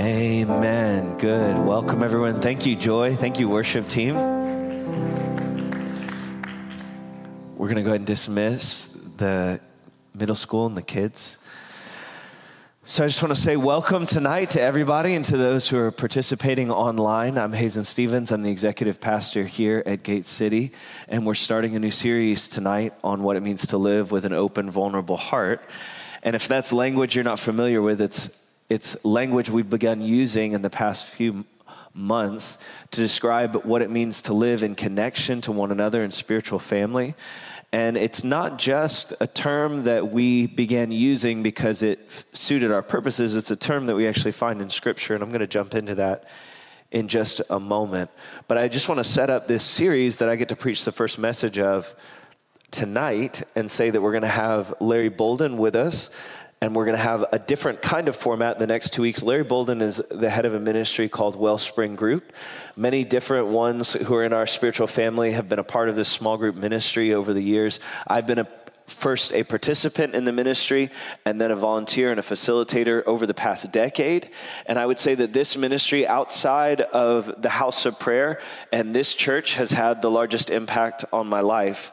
Amen. Good. Welcome, everyone. Thank you, Joy. Thank you, worship team. We're going to go ahead and dismiss the middle school and the kids. So I just want to say welcome tonight to everybody and to those who are participating online. I'm Hazen Stevens. I'm the executive pastor here at GateCity, and we're starting a new series tonight on what it means to live with an open, vulnerable heart. And if that's language you're not familiar with, it's it's language we've begun using in the past few months to describe what it means to live in connection to one another in spiritual family. And it's not just a term that we began using because it suited our purposes, it's a term that we actually find in Scripture. And I'm going to jump into that in just a moment. But I just want to set up this series that I get to preach the first message of tonight and say that we're going to have Larry Bolden with us and we're going to have a different kind of format in the next two weeks. Larry Bolden is the head of a ministry called Wellspring Group. Many different ones who are in our spiritual family have been a part of this small group ministry over the years. I've been a first a participant in the ministry and then a volunteer and a facilitator over the past decade. And I would say that this ministry outside of the house of prayer and this church has had the largest impact on my life.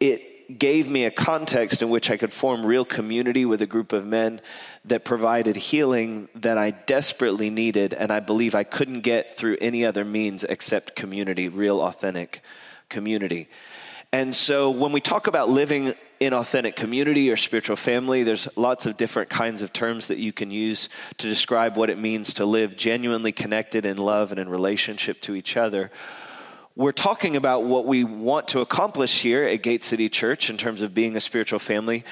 It gave me a context in which I could form real community with a group of men that provided healing that I desperately needed, and I believe I couldn't get through any other means except community, real, authentic community. And so when we talk about living in authentic community or spiritual family, there's lots of different kinds of terms that you can use to describe what it means to live genuinely connected in love and in relationship to each other we're talking about what we want to accomplish here at GateCity Church in terms of being a spiritual family,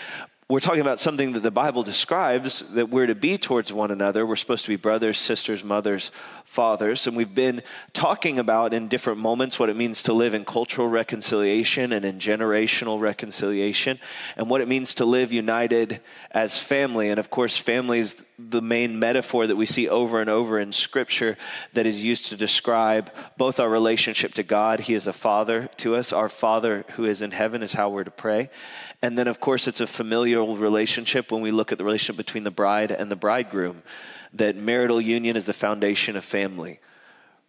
we're talking about something that the Bible describes that we're to be towards one another. We're supposed to be brothers, sisters, mothers, fathers. And we've been talking about in different moments what it means to live in cultural reconciliation and in generational reconciliation, and what it means to live united as family. And of course, family is the main metaphor that we see over and over in Scripture that is used to describe both our relationship to God. He is a father to us. Our Father who is in heaven is how we're to pray. And then, of course, it's a familial relationship when we look at the relationship between the bride and the bridegroom, that marital union is the foundation of family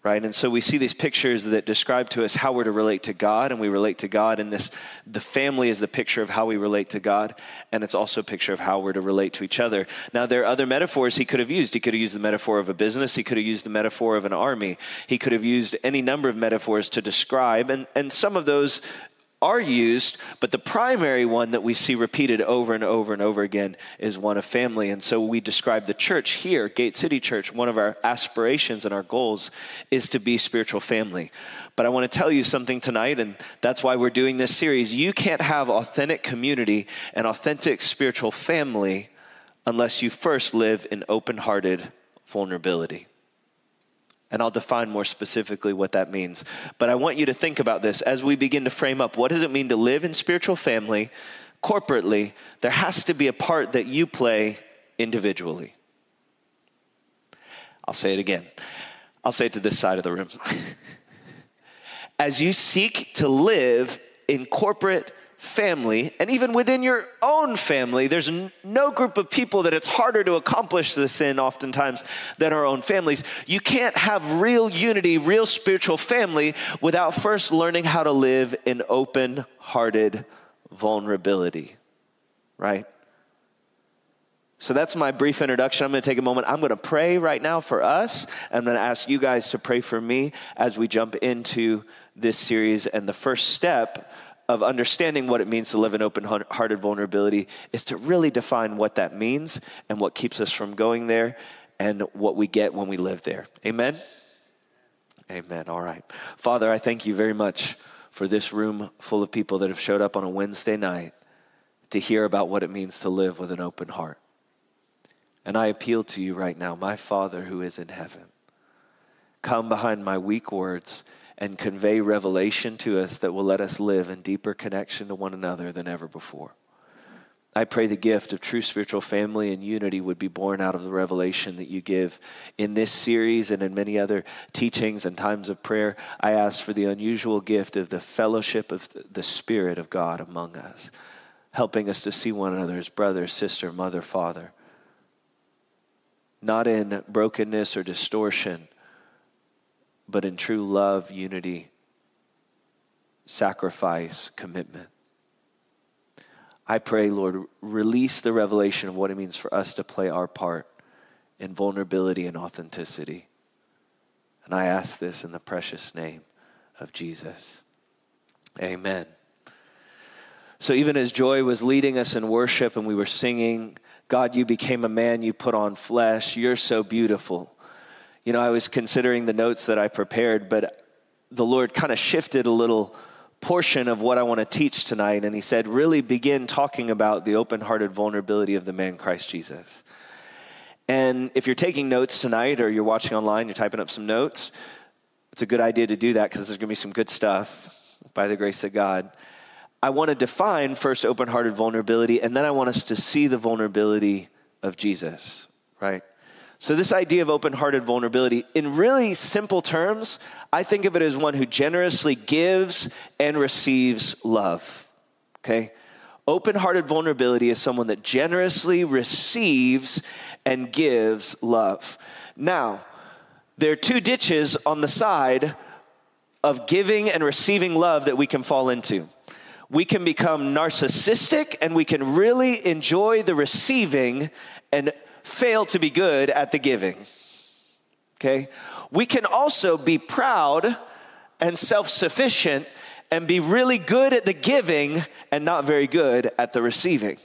right? And so we see these pictures that describe to us how we're to relate to god and we relate to god and this the family is the picture of how we relate to god and it's also a picture of how we're to relate to each other. Now there are other metaphors he could have used. He could have used the metaphor of a business. He could have used the metaphor of an army. He could have used any number of metaphors to describe and, and some of those are used, but the primary one that we see repeated over and over and over again is one of family. And so we describe the church here, GateCity Church, one of our aspirations and our goals is to be spiritual family. But I want to tell you something tonight, and that's why we're doing this series. You can't have authentic community and authentic spiritual family unless you first live in open hearted vulnerability. And I'll define more specifically what that means. But I want you to think about this as we begin to frame up what does it mean to live in spiritual family corporately? There has to be a part that you play individually. I'll say it again. I'll say it to this side of the room. as you seek to live in corporate family, and even within your own family, there's no group of people that it's harder to accomplish this in oftentimes than our own families. You can't have real unity, real spiritual family without first learning how to live in open hearted vulnerability, right? So that's my brief introduction. I'm going to take a moment. I'm going to pray right now for us. I'm going to ask you guys to pray for me as we jump into this series. And the first step of understanding what it means to live in open hearted vulnerability is to really define what that means and what keeps us from going there and what we get when we live there. Amen? Amen. All right. Father, I thank you very much for this room full of people that have showed up on a Wednesday night to hear about what it means to live with an open heart. And I appeal to you right now, my Father who is in heaven. Come behind my weak words and convey revelation to us that will let us live in deeper connection to one another than ever before. I pray the gift of true spiritual family and unity would be born out of the revelation that you give in this series and in many other teachings and times of prayer. I ask for the unusual gift of the fellowship of the Spirit of God among us, helping us to see one another as brother, sister, mother, father, not in brokenness or distortion, but in true love, unity, sacrifice, commitment. I pray, Lord, release the revelation of what it means for us to play our part in vulnerability and authenticity. And I ask this in the precious name of Jesus. Amen. So, even as Joy was leading us in worship and we were singing, God, you became a man, you put on flesh, you're so beautiful. You know, I was considering the notes that I prepared, but the Lord kind of shifted a little portion of what I want to teach tonight. And He said, really begin talking about the open hearted vulnerability of the man Christ Jesus. And if you're taking notes tonight or you're watching online, you're typing up some notes, it's a good idea to do that because there's going to be some good stuff by the grace of God. I want to define first open hearted vulnerability, and then I want us to see the vulnerability of Jesus, right? So, this idea of open hearted vulnerability, in really simple terms, I think of it as one who generously gives and receives love. Okay? Open hearted vulnerability is someone that generously receives and gives love. Now, there are two ditches on the side of giving and receiving love that we can fall into. We can become narcissistic and we can really enjoy the receiving and fail to be good at the giving. Okay? We can also be proud and self sufficient and be really good at the giving and not very good at the receiving.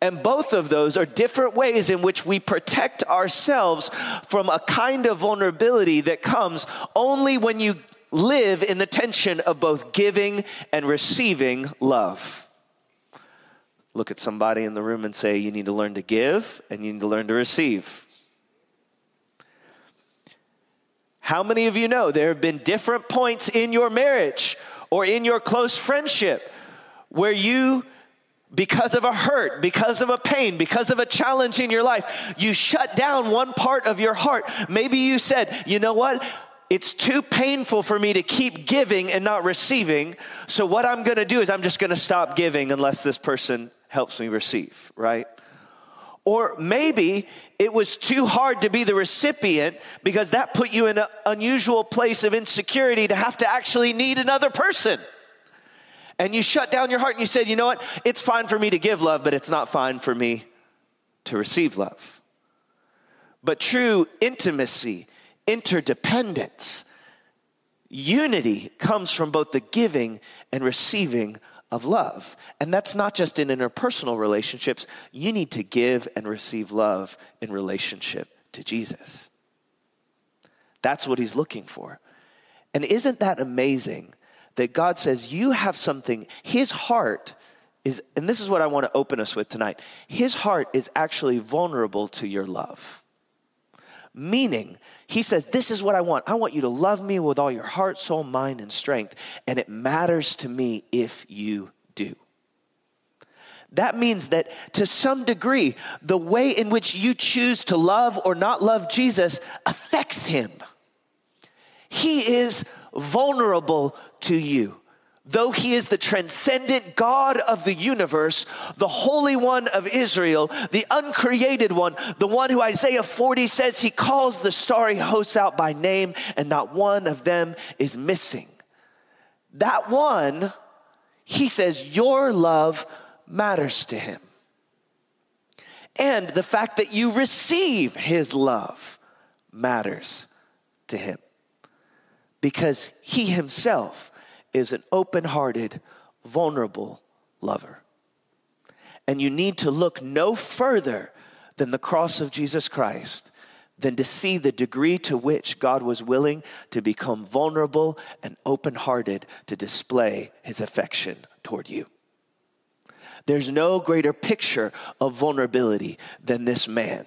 And both of those are different ways in which we protect ourselves from a kind of vulnerability that comes only when you live in the tension of both giving and receiving love. Look at somebody in the room and say, You need to learn to give and you need to learn to receive. How many of you know there have been different points in your marriage or in your close friendship where you because of a hurt, because of a pain, because of a challenge in your life, you shut down one part of your heart. Maybe you said, you know what? It's too painful for me to keep giving and not receiving. So, what I'm going to do is I'm just going to stop giving unless this person helps me receive, right? Or maybe it was too hard to be the recipient because that put you in an unusual place of insecurity to have to actually need another person and you shut down your heart and you said, you know what? It's fine for me to give love, but it's not fine for me to receive love. But true intimacy, interdependence, unity comes from both the giving and receiving of love. And that's not just in interpersonal relationships. You need to give and receive love in relationship to Jesus. That's what he's looking for. And isn't that amazing that God says, You have something, His heart is, and this is what I want to open us with tonight His heart is actually vulnerable to your love. Meaning, He says, This is what I want. I want you to love me with all your heart, soul, mind, and strength. And it matters to me if you do. That means that to some degree, the way in which you choose to love or not love Jesus affects him. He is vulnerable to you. Though he is the transcendent God of the universe, the Holy One of Israel, the uncreated one, the one who Isaiah 40 says he calls the starry hosts out by name, and not one of them is missing. That one, he says, your love matters to him. And the fact that you receive his love matters to him because he himself is an open hearted, vulnerable lover. And you need to look no further than the cross of Jesus Christ than to see the degree to which God was willing to become vulnerable and open hearted to display his affection toward you. There's no greater picture of vulnerability than this man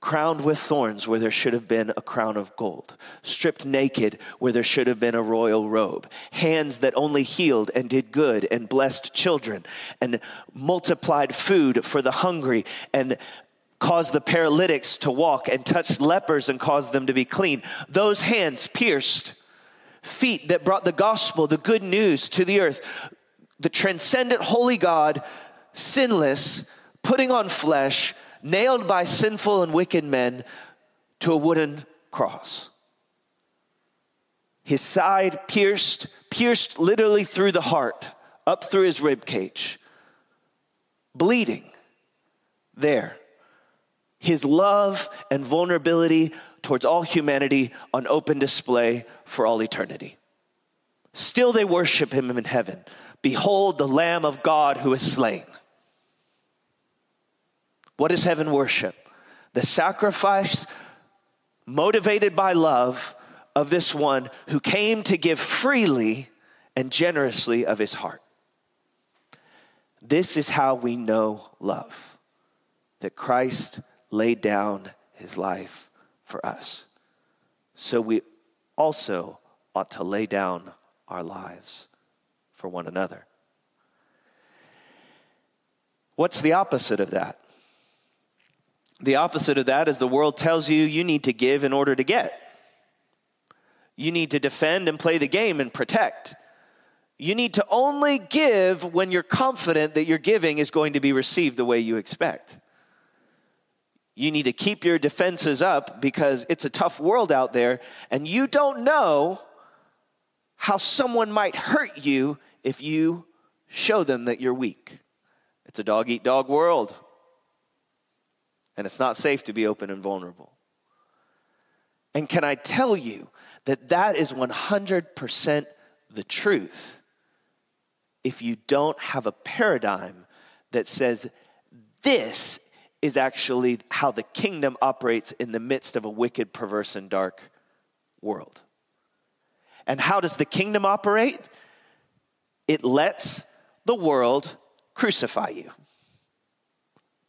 crowned with thorns where there should have been a crown of gold, stripped naked where there should have been a royal robe, hands that only healed and did good and blessed children, and multiplied food for the hungry, and caused the paralytics to walk, and touched lepers and caused them to be clean. Those hands pierced, feet that brought the gospel, the good news to the earth. The transcendent holy God, sinless, putting on flesh, nailed by sinful and wicked men to a wooden cross. His side pierced, pierced literally through the heart, up through his rib cage, bleeding there. His love and vulnerability towards all humanity on open display for all eternity. Still, they worship him in heaven. Behold, the Lamb of God who is slain. What does heaven worship? The sacrifice motivated by love of this one who came to give freely and generously of his heart. This is how we know love that Christ laid down his life for us. So we also ought to lay down our lives for one another. What's the opposite of that? The opposite of that is the world tells you you need to give in order to get. You need to defend and play the game and protect. You need to only give when you're confident that your giving is going to be received the way you expect. You need to keep your defenses up because it's a tough world out there, and you don't know how someone might hurt you if you show them that you're weak. It's a dog eat dog world, and it's not safe to be open and vulnerable. And can I tell you that that is 100% the truth if you don't have a paradigm that says this is actually how the kingdom operates in the midst of a wicked, perverse, and dark world. And how does the kingdom operate? It lets the world crucify you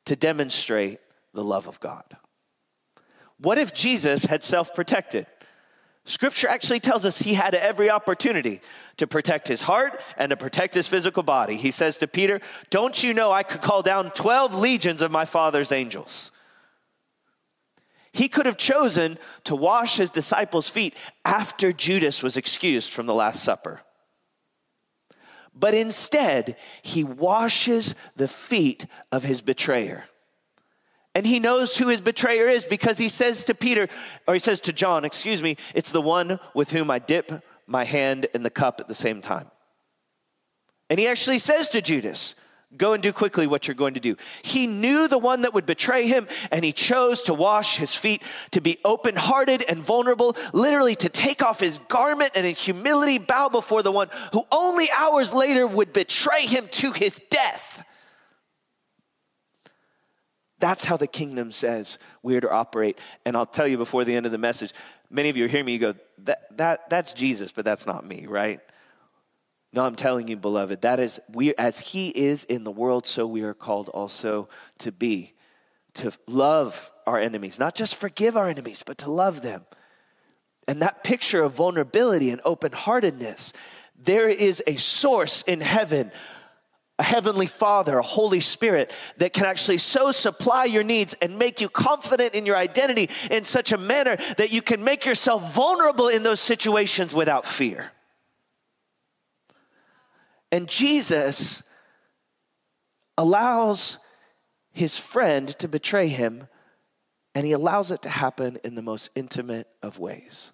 to demonstrate the love of God. What if Jesus had self protected? Scripture actually tells us he had every opportunity to protect his heart and to protect his physical body. He says to Peter, Don't you know I could call down 12 legions of my father's angels? He could have chosen to wash his disciples' feet after Judas was excused from the Last Supper. But instead, he washes the feet of his betrayer. And he knows who his betrayer is because he says to Peter, or he says to John, excuse me, it's the one with whom I dip my hand in the cup at the same time. And he actually says to Judas, Go and do quickly what you're going to do. He knew the one that would betray him, and he chose to wash his feet, to be open hearted and vulnerable, literally to take off his garment and in humility bow before the one who only hours later would betray him to his death. That's how the kingdom says we are to operate. And I'll tell you before the end of the message, many of you hear me, you go, that, that, that's Jesus, but that's not me, right? No, I'm telling you, beloved, that is, we, as he is in the world, so we are called also to be, to love our enemies, not just forgive our enemies, but to love them. And that picture of vulnerability and open heartedness, there is a source in heaven a heavenly father, a Holy Spirit that can actually so supply your needs and make you confident in your identity in such a manner that you can make yourself vulnerable in those situations without fear. And Jesus allows his friend to betray him, and he allows it to happen in the most intimate of ways.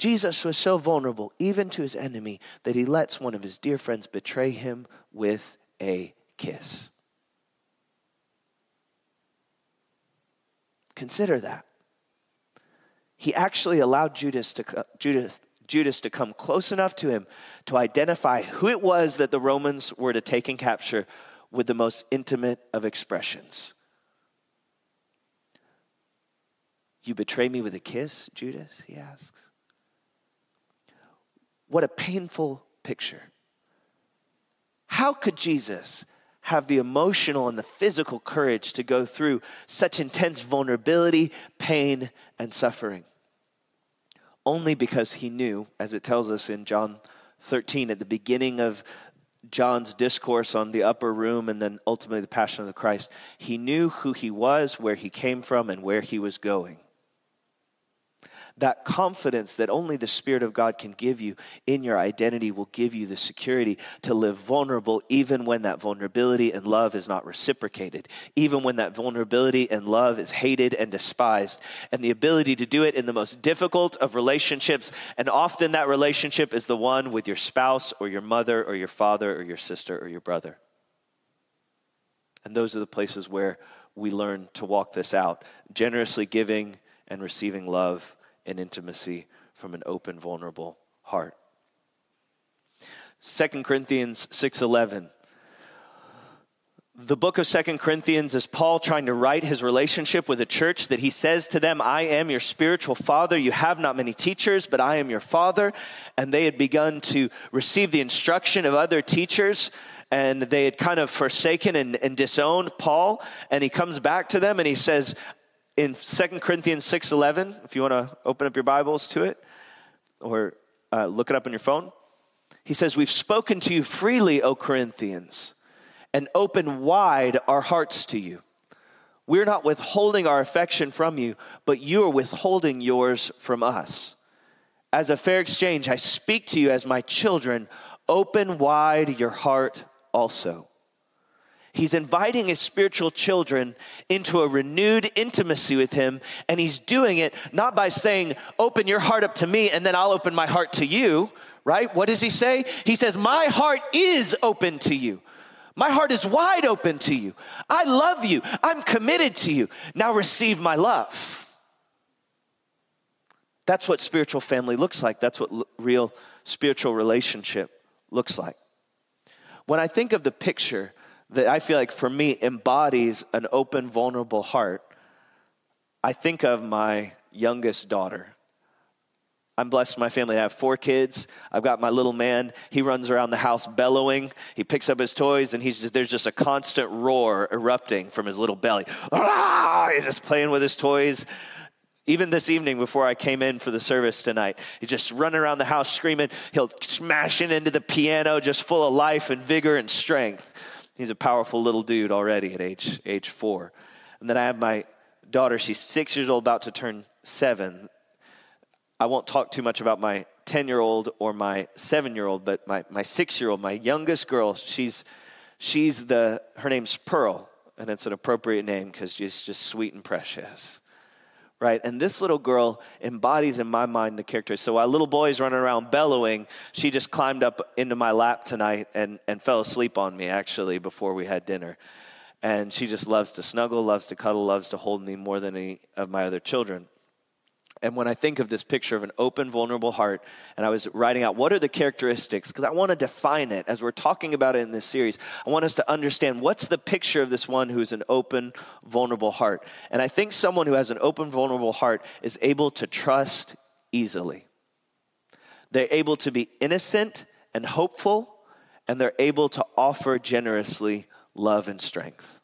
Jesus was so vulnerable, even to his enemy, that he lets one of his dear friends betray him with a kiss. Consider that. He actually allowed Judas to, Judas, Judas to come close enough to him to identify who it was that the Romans were to take and capture with the most intimate of expressions. You betray me with a kiss, Judas? He asks. What a painful picture. How could Jesus have the emotional and the physical courage to go through such intense vulnerability, pain, and suffering? Only because he knew, as it tells us in John 13, at the beginning of John's discourse on the upper room and then ultimately the Passion of the Christ, he knew who he was, where he came from, and where he was going. That confidence that only the Spirit of God can give you in your identity will give you the security to live vulnerable, even when that vulnerability and love is not reciprocated, even when that vulnerability and love is hated and despised, and the ability to do it in the most difficult of relationships. And often that relationship is the one with your spouse or your mother or your father or your sister or your brother. And those are the places where we learn to walk this out generously giving and receiving love and intimacy from an open, vulnerable heart. 2 Corinthians 6:11 the book of Second Corinthians is Paul trying to write his relationship with a church that he says to them, I am your spiritual father. You have not many teachers, but I am your father. And they had begun to receive the instruction of other teachers and they had kind of forsaken and, and disowned Paul. And he comes back to them and he says, in 2 Corinthians 6.11, if you want to open up your Bibles to it or uh, look it up on your phone, he says, We've spoken to you freely, O Corinthians, and open wide our hearts to you. We're not withholding our affection from you, but you are withholding yours from us. As a fair exchange, I speak to you as my children. Open wide your heart also. He's inviting his spiritual children into a renewed intimacy with him, and he's doing it not by saying, Open your heart up to me, and then I'll open my heart to you, right? What does he say? He says, My heart is open to you. My heart is wide open to you. I love you. I'm committed to you. Now receive my love. That's what spiritual family looks like. That's what real spiritual relationship looks like. When I think of the picture that I feel like for me embodies an open, vulnerable heart, I think of my youngest daughter. I'm blessed in my family. I have four kids. I've got my little man. He runs around the house bellowing. He picks up his toys, and he's just, there's just a constant roar erupting from his little belly. Ah! He's just playing with his toys. Even this evening, before I came in for the service tonight, he's just running around the house screaming. He'll smashing into the piano, just full of life and vigor and strength. He's a powerful little dude already at age, age four. And then I have my daughter, she's six years old, about to turn seven. I won't talk too much about my 10 year old or my seven year old, but my, my six year old, my youngest girl, she's, she's the, her name's Pearl, and it's an appropriate name because she's just sweet and precious right? And this little girl embodies in my mind the character. So while little boy's running around bellowing, she just climbed up into my lap tonight and, and fell asleep on me actually before we had dinner. And she just loves to snuggle, loves to cuddle, loves to hold me more than any of my other children. And when I think of this picture of an open, vulnerable heart, and I was writing out what are the characteristics, because I want to define it as we're talking about it in this series. I want us to understand what's the picture of this one who's an open, vulnerable heart. And I think someone who has an open, vulnerable heart is able to trust easily. They're able to be innocent and hopeful, and they're able to offer generously love and strength.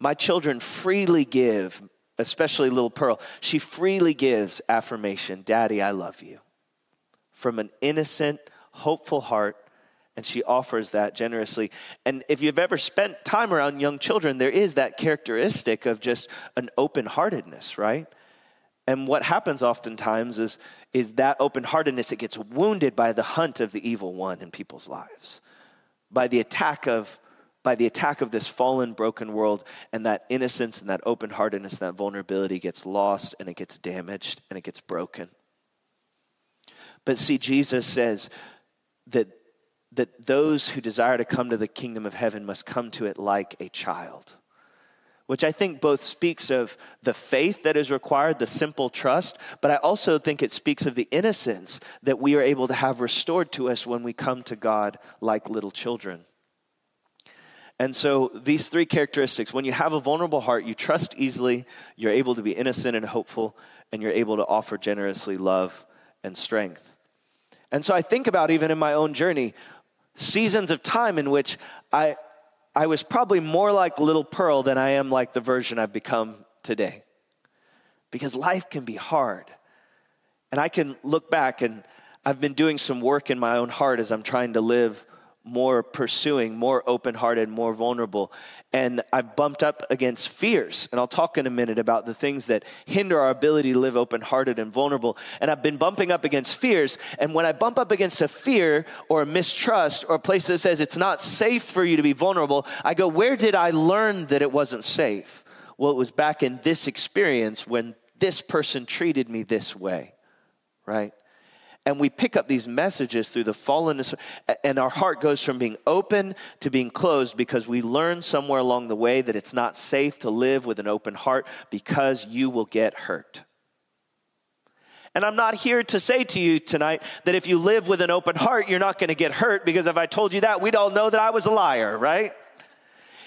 My children freely give especially little Pearl, she freely gives affirmation Daddy, I love you. From an innocent, hopeful heart, and she offers that generously. And if you've ever spent time around young children, there is that characteristic of just an open heartedness, right? And what happens oftentimes is, is that open heartedness, it gets wounded by the hunt of the evil one in people's lives, by the attack of by the attack of this fallen, broken world, and that innocence and that open heartedness, that vulnerability gets lost and it gets damaged and it gets broken. But see, Jesus says that, that those who desire to come to the kingdom of heaven must come to it like a child, which I think both speaks of the faith that is required, the simple trust, but I also think it speaks of the innocence that we are able to have restored to us when we come to God like little children. And so, these three characteristics when you have a vulnerable heart, you trust easily, you're able to be innocent and hopeful, and you're able to offer generously love and strength. And so, I think about even in my own journey, seasons of time in which I, I was probably more like little Pearl than I am like the version I've become today. Because life can be hard. And I can look back and I've been doing some work in my own heart as I'm trying to live more pursuing, more open hearted, more vulnerable. And I've bumped up against fears. And I'll talk in a minute about the things that hinder our ability to live open hearted and vulnerable. And I've been bumping up against fears. And when I bump up against a fear or a mistrust or a place that says it's not safe for you to be vulnerable, I go, where did I learn that it wasn't safe? Well, it was back in this experience when this person treated me this way, right? And we pick up these messages through the fallenness, and our heart goes from being open to being closed because we learn somewhere along the way that it's not safe to live with an open heart because you will get hurt. And I'm not here to say to you tonight that if you live with an open heart, you're not going to get hurt because if I told you that, we'd all know that I was a liar, right?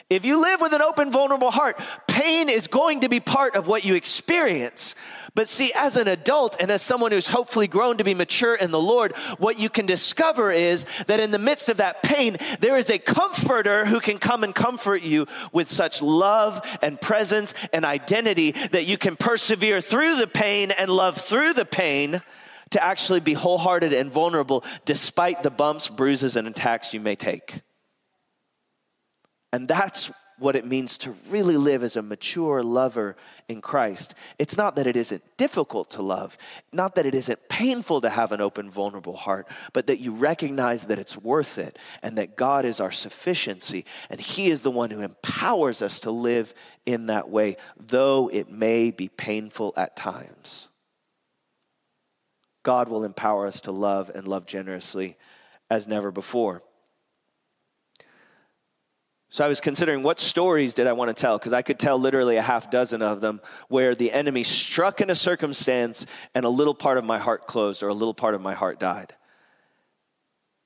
If you live with an open, vulnerable heart, pain is going to be part of what you experience. But see, as an adult and as someone who's hopefully grown to be mature in the Lord, what you can discover is that in the midst of that pain, there is a comforter who can come and comfort you with such love and presence and identity that you can persevere through the pain and love through the pain to actually be wholehearted and vulnerable despite the bumps, bruises, and attacks you may take. And that's what it means to really live as a mature lover in Christ. It's not that it isn't difficult to love, not that it isn't painful to have an open, vulnerable heart, but that you recognize that it's worth it and that God is our sufficiency and He is the one who empowers us to live in that way, though it may be painful at times. God will empower us to love and love generously as never before. So I was considering what stories did I want to tell because I could tell literally a half dozen of them where the enemy struck in a circumstance and a little part of my heart closed or a little part of my heart died.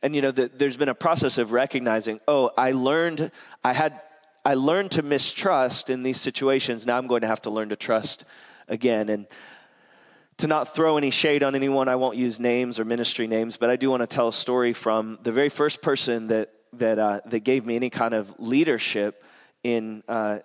And you know, the, there's been a process of recognizing, oh, I learned, I had, I learned to mistrust in these situations. Now I'm going to have to learn to trust again. And to not throw any shade on anyone, I won't use names or ministry names, but I do want to tell a story from the very first person that that uh, that gave me any kind of leadership in uh,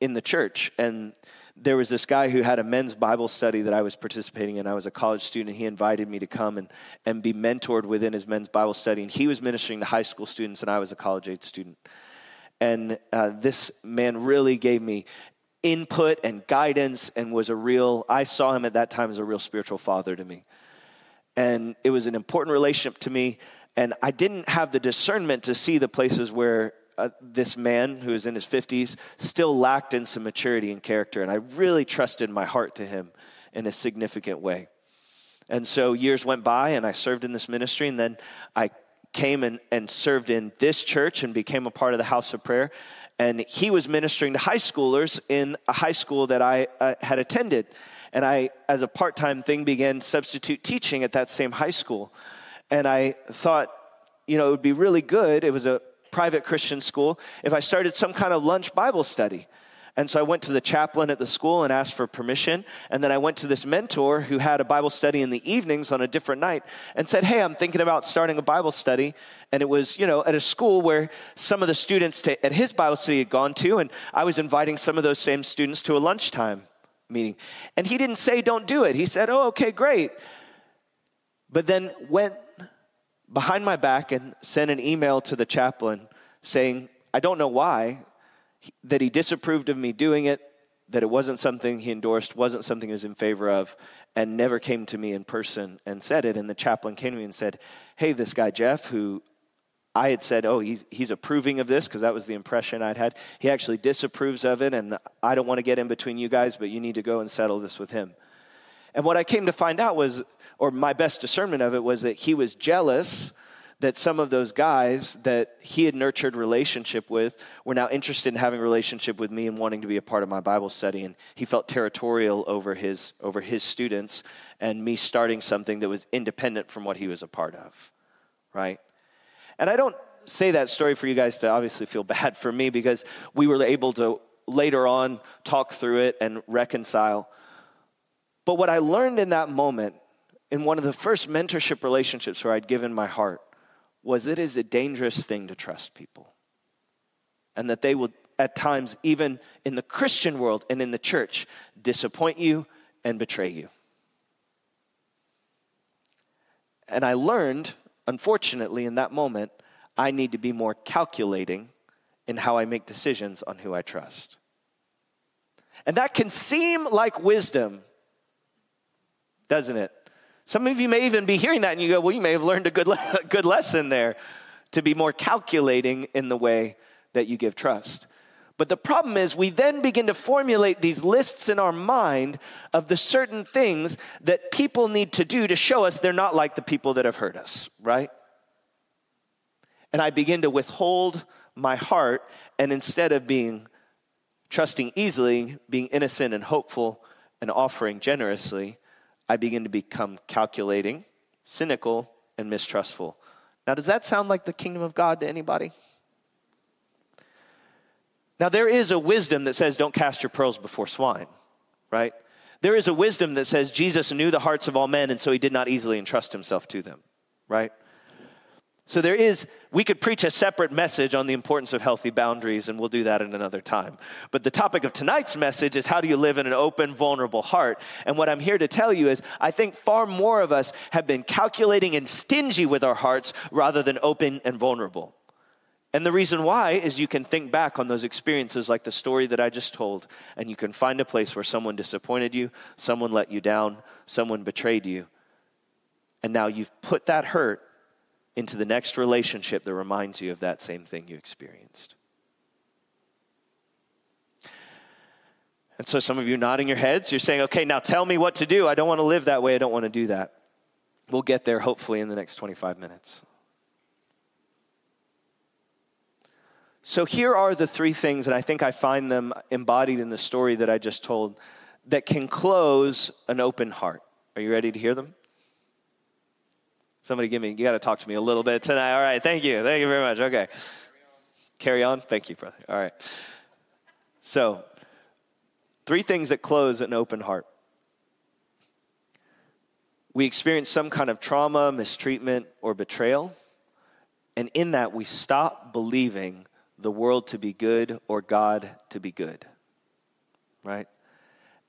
in the church. And there was this guy who had a men's Bible study that I was participating in. I was a college student. He invited me to come and, and be mentored within his men's Bible study. And he was ministering to high school students, and I was a college age student. And uh, this man really gave me input and guidance and was a real, I saw him at that time as a real spiritual father to me. And it was an important relationship to me and I didn't have the discernment to see the places where uh, this man who is in his 50s still lacked in some maturity and character. And I really trusted my heart to him in a significant way. And so years went by, and I served in this ministry, and then I came and, and served in this church and became a part of the house of prayer. And he was ministering to high schoolers in a high school that I uh, had attended. And I, as a part time thing, began substitute teaching at that same high school. And I thought, you know, it would be really good. It was a private Christian school if I started some kind of lunch Bible study. And so I went to the chaplain at the school and asked for permission. And then I went to this mentor who had a Bible study in the evenings on a different night and said, Hey, I'm thinking about starting a Bible study. And it was, you know, at a school where some of the students to, at his Bible study had gone to. And I was inviting some of those same students to a lunchtime meeting. And he didn't say, Don't do it. He said, Oh, okay, great. But then went behind my back and sent an email to the chaplain saying, I don't know why, that he disapproved of me doing it, that it wasn't something he endorsed, wasn't something he was in favor of, and never came to me in person and said it. And the chaplain came to me and said, Hey, this guy, Jeff, who I had said, Oh, he's, he's approving of this, because that was the impression I'd had. He actually disapproves of it, and I don't want to get in between you guys, but you need to go and settle this with him. And what I came to find out was or my best discernment of it was that he was jealous that some of those guys that he had nurtured relationship with were now interested in having a relationship with me and wanting to be a part of my bible study. And he felt territorial over his over his students and me starting something that was independent from what he was a part of right? And i don't say that story for you guys to obviously feel bad for me because we were able to later on talk through it and reconcile but what i learned in that moment in one of the first mentorship relationships where I'd given my heart was it is a dangerous thing to trust people. And that they will, at times, even in the Christian world and in the church, disappoint you and betray you. And I learned, unfortunately, in that moment, I need to be more calculating in how I make decisions on who I trust. And that can seem like wisdom, doesn't it? Some of you may even be hearing that and you go, well, you may have learned a good, le- good lesson there to be more calculating in the way that you give trust. But the problem is, we then begin to formulate these lists in our mind of the certain things that people need to do to show us they're not like the people that have hurt us, right? And I begin to withhold my heart, and instead of being trusting easily, being innocent and hopeful, and offering generously, I begin to become calculating, cynical, and mistrustful. Now, does that sound like the kingdom of God to anybody? Now, there is a wisdom that says, don't cast your pearls before swine, right? There is a wisdom that says Jesus knew the hearts of all men, and so he did not easily entrust himself to them, right? So there is, we could preach a separate message on the importance of healthy boundaries, and we'll do that in another time. But the topic of tonight's message is how do you live in an open, vulnerable heart? And what I'm here to tell you is I think far more of us have been calculating and stingy with our hearts rather than open and vulnerable. And the reason why is you can think back on those experiences like the story that I just told, and you can find a place where someone disappointed you, someone let you down, someone betrayed you. And now you've put that hurt into the next relationship that reminds you of that same thing you experienced. And so some of you nodding your heads, you're saying, okay, now tell me what to do. I don't want to live that way. I don't want to do that. We'll get there hopefully in the next 25 minutes. So here are the three things, and I think I find them embodied in the story that I just told, that can close an open heart. Are you ready to hear them? Somebody give me, you got to talk to me a little bit tonight. All right, thank you. Thank you very much. Okay. Carry on. Thank you, brother. All right. So, three things that close an open heart. We experience some kind of trauma, mistreatment, or betrayal. And in that, we stop believing the world to be good or God to be good. Right?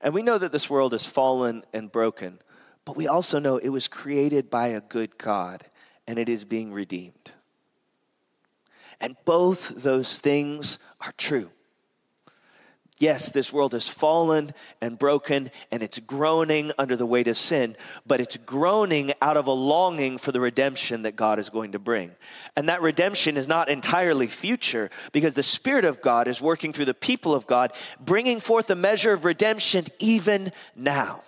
And we know that this world is fallen and broken. But we also know it was created by a good God and it is being redeemed. And both those things are true. Yes, this world is fallen and broken and it's groaning under the weight of sin, but it's groaning out of a longing for the redemption that God is going to bring. And that redemption is not entirely future because the Spirit of God is working through the people of God, bringing forth a measure of redemption even now.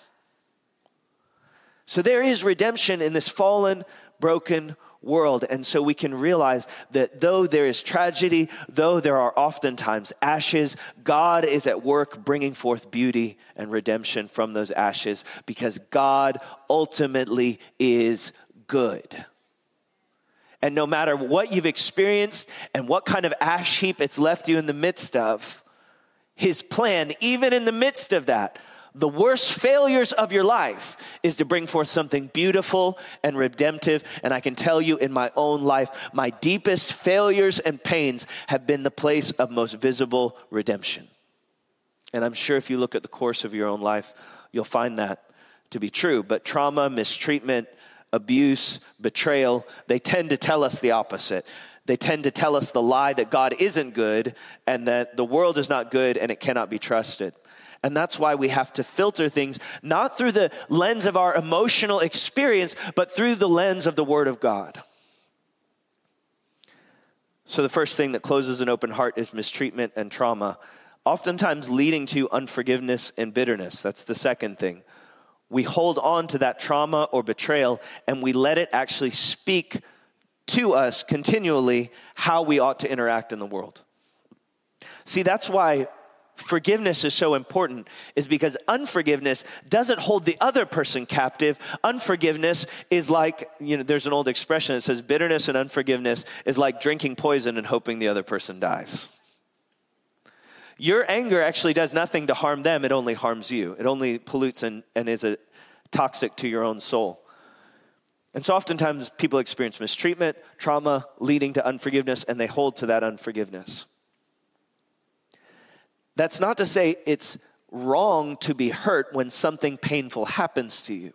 So there is redemption in this fallen, broken world. And so we can realize that though there is tragedy, though there are oftentimes ashes, God is at work bringing forth beauty and redemption from those ashes because God ultimately is good. And no matter what you've experienced and what kind of ash heap it's left you in the midst of, his plan, even in the midst of that, the worst failures of your life is to bring forth something beautiful and redemptive. And I can tell you in my own life, my deepest failures and pains have been the place of most visible redemption. And I'm sure if you look at the course of your own life, you'll find that to be true. But trauma, mistreatment, abuse, betrayal, they tend to tell us the opposite. They tend to tell us the lie that God isn't good and that the world is not good and it cannot be trusted. And that's why we have to filter things not through the lens of our emotional experience, but through the lens of the Word of God. So, the first thing that closes an open heart is mistreatment and trauma, oftentimes leading to unforgiveness and bitterness. That's the second thing. We hold on to that trauma or betrayal and we let it actually speak to us continually how we ought to interact in the world. See, that's why forgiveness is so important is because unforgiveness doesn't hold the other person captive. Unforgiveness is like, you know, there's an old expression that says bitterness and unforgiveness is like drinking poison and hoping the other person dies. Your anger actually does nothing to harm them, it only harms you. It only pollutes and, and is a, toxic to your own soul. And so oftentimes people experience mistreatment, trauma leading to unforgiveness, and they hold to that unforgiveness. That's not to say it's wrong to be hurt when something painful happens to you.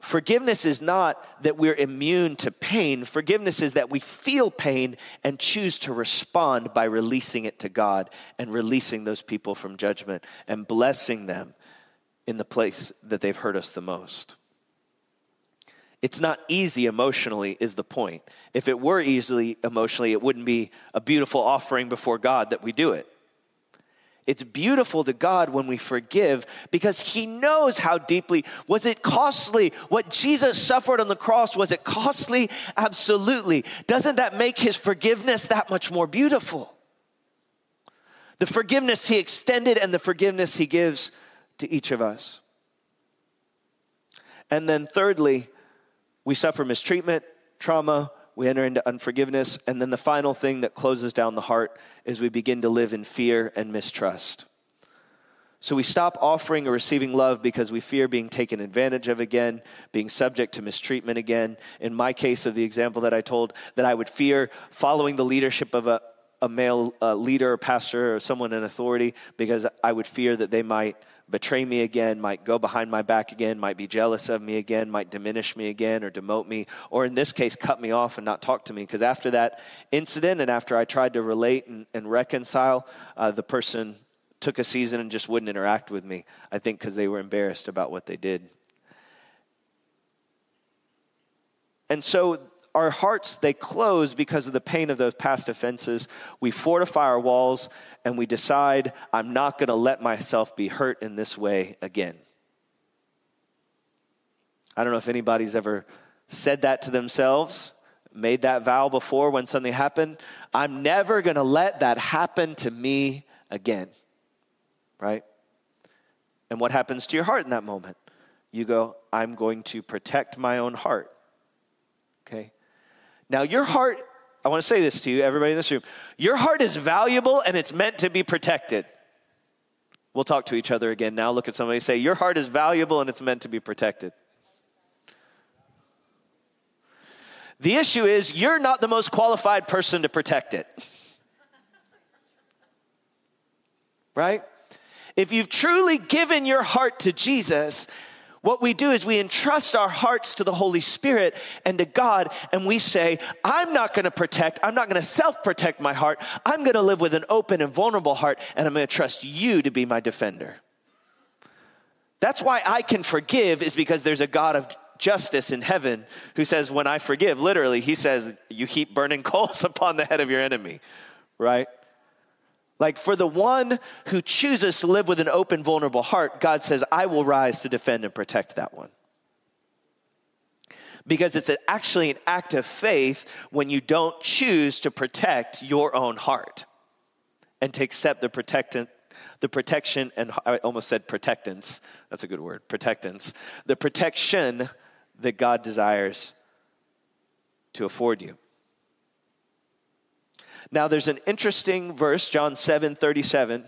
Forgiveness is not that we're immune to pain. Forgiveness is that we feel pain and choose to respond by releasing it to God and releasing those people from judgment and blessing them in the place that they've hurt us the most. It's not easy emotionally, is the point. If it were easily emotionally, it wouldn't be a beautiful offering before God that we do it. It's beautiful to God when we forgive because He knows how deeply. Was it costly? What Jesus suffered on the cross, was it costly? Absolutely. Doesn't that make His forgiveness that much more beautiful? The forgiveness He extended and the forgiveness He gives to each of us. And then, thirdly, we suffer mistreatment, trauma, we enter into unforgiveness, and then the final thing that closes down the heart is we begin to live in fear and mistrust. So we stop offering or receiving love because we fear being taken advantage of again, being subject to mistreatment again. In my case of the example that I told, that I would fear following the leadership of a, a male uh, leader or pastor or someone in authority because I would fear that they might betray me again, might go behind my back again, might be jealous of me again, might diminish me again or demote me, or in this case, cut me off and not talk to me. Because after that incident and after I tried to relate and, and reconcile, uh, the person took a season and just wouldn't interact with me, I think because they were embarrassed about what they did. And so our hearts they close because of the pain of those past offenses. We fortify our walls and we decide i'm not going to let myself be hurt in this way again. I don't know if anybody's ever said that to themselves made that vow before when something happened. I'm never going to let that happen to me again right? And what happens to your heart in that moment? You go i'm going to protect my own heart now, your heart, I want to say this to you, everybody in this room, your heart is valuable and it's meant to be protected. We'll talk to each other again now. Look at somebody say, Your heart is valuable and it's meant to be protected. The issue is, you're not the most qualified person to protect it. right? If you've truly given your heart to Jesus, what we do is we entrust our hearts to the Holy Spirit and to God, and we say, I'm not gonna protect, I'm not gonna self protect my heart. I'm gonna live with an open and vulnerable heart, and I'm gonna trust you to be my defender. That's why I can forgive, is because there's a God of justice in heaven who says, When I forgive, literally, he says, You heap burning coals upon the head of your enemy, right? Like for the one who chooses to live with an open, vulnerable heart, God says, I will rise to defend and protect that one. Because it's actually an act of faith when you don't choose to protect your own heart and to accept the protectant the protection and I almost said protectance. That's a good word. Protectance. The protection that God desires to afford you. Now, there's an interesting verse, John 7 37,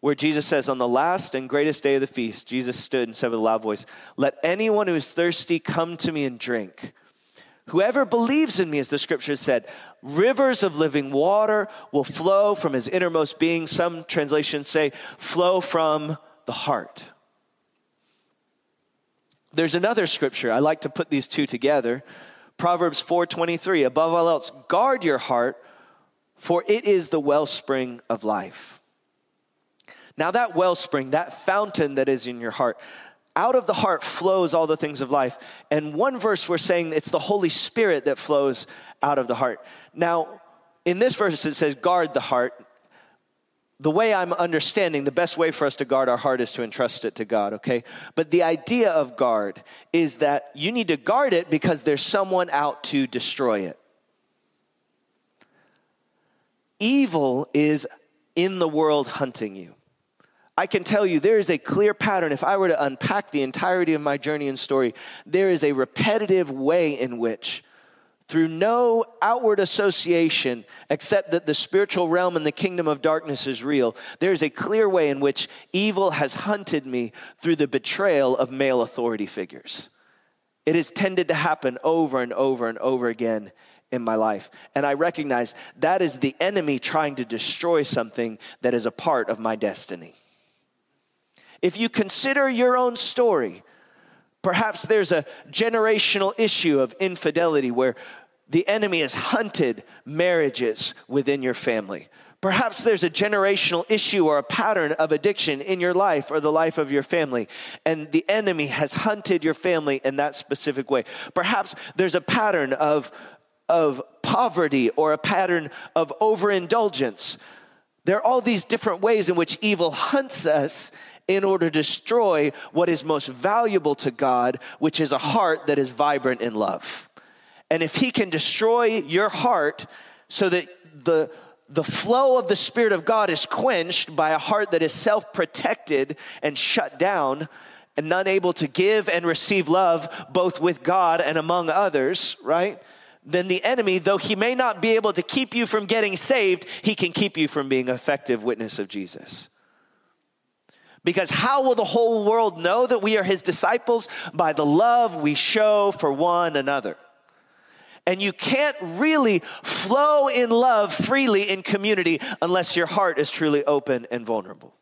where Jesus says, On the last and greatest day of the feast, Jesus stood and said with a loud voice, Let anyone who is thirsty come to me and drink. Whoever believes in me, as the scriptures said, rivers of living water will flow from his innermost being. Some translations say, flow from the heart. There's another scripture. I like to put these two together. Proverbs 4:23, above all else, guard your heart, for it is the wellspring of life. Now, that wellspring, that fountain that is in your heart, out of the heart flows all the things of life. And one verse we're saying it's the Holy Spirit that flows out of the heart. Now, in this verse, it says, guard the heart. The way I'm understanding, the best way for us to guard our heart is to entrust it to God, okay? But the idea of guard is that you need to guard it because there's someone out to destroy it. Evil is in the world hunting you. I can tell you there is a clear pattern. If I were to unpack the entirety of my journey and story, there is a repetitive way in which, through no outward association, except that the spiritual realm and the kingdom of darkness is real, there is a clear way in which evil has hunted me through the betrayal of male authority figures. It has tended to happen over and over and over again in my life. And I recognize that is the enemy trying to destroy something that is a part of my destiny. If you consider your own story, Perhaps there's a generational issue of infidelity where the enemy has hunted marriages within your family. Perhaps there's a generational issue or a pattern of addiction in your life or the life of your family, and the enemy has hunted your family in that specific way. Perhaps there's a pattern of, of poverty or a pattern of overindulgence. There are all these different ways in which evil hunts us in order to destroy what is most valuable to God, which is a heart that is vibrant in love. And if He can destroy your heart so that the the flow of the Spirit of God is quenched by a heart that is self protected and shut down and unable to give and receive love both with God and among others, right? Then the enemy, though he may not be able to keep you from getting saved, he can keep you from being effective witness of Jesus. Because how will the whole world know that we are his disciples? By the love we show for one another. And you can't really flow in love freely in community unless your heart is truly open and vulnerable.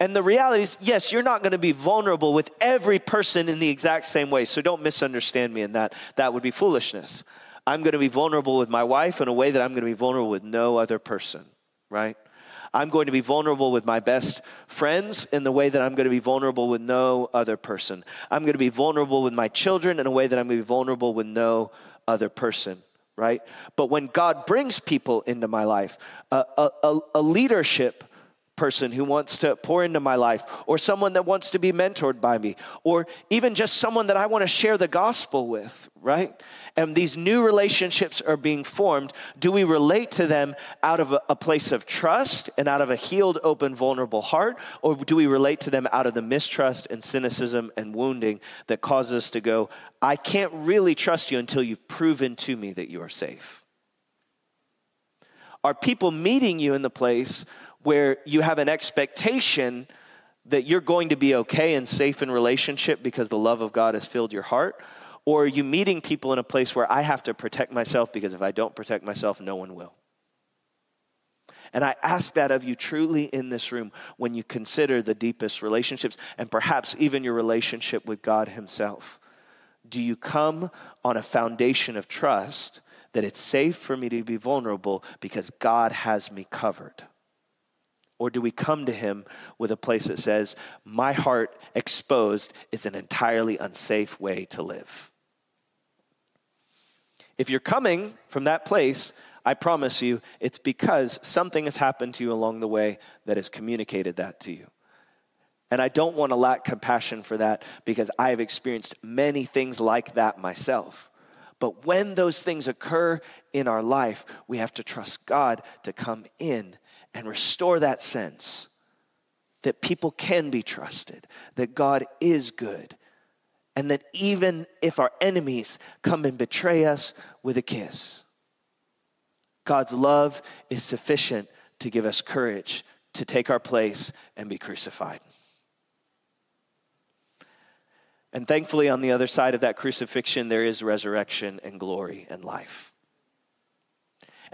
And the reality is, yes, you're not going to be vulnerable with every person in the exact same way. So don't misunderstand me in that. That would be foolishness. I'm going to be vulnerable with my wife in a way that I'm going to be vulnerable with no other person, right? I'm going to be vulnerable with my best friends in the way that I'm going to be vulnerable with no other person. I'm going to be vulnerable with my children in a way that I'm going to be vulnerable with no other person right? But when God brings people into my life, a, a, a, leadership person who wants to pour into my life, or someone that wants to be mentored by me, or even just someone that I want to share the gospel with, right? And these new relationships are being formed. Do we relate to them out of a, a place of trust and out of a healed, open, vulnerable heart, or do we relate to them out of the mistrust and cynicism and wounding that causes us to go, I can't really trust you until you've proven to me that you are safe? Are people meeting you in the place where you have an expectation that you're going to be okay and safe in relationship because the love of God has filled your heart? Or are you meeting people in a place where I have to protect myself because if I don't protect myself, no one will? And I ask that of you truly in this room when you consider the deepest relationships and perhaps even your relationship with God Himself. Do you come on a foundation of trust that it's safe for me to be vulnerable because God has me covered? Or do we come to him with a place that says, My heart exposed is an entirely unsafe way to live? If you're coming from that place, I promise you, it's because something has happened to you along the way that has communicated that to you. And I don't want to lack compassion for that because I have experienced many things like that myself. But when those things occur in our life, we have to trust God to come in and restore that sense that people can be trusted, that God is good, and that even if our enemies come and betray us with a kiss, God's love is sufficient to give us courage to take our place and be crucified. And thankfully, on the other side of that crucifixion, there is resurrection and glory and life.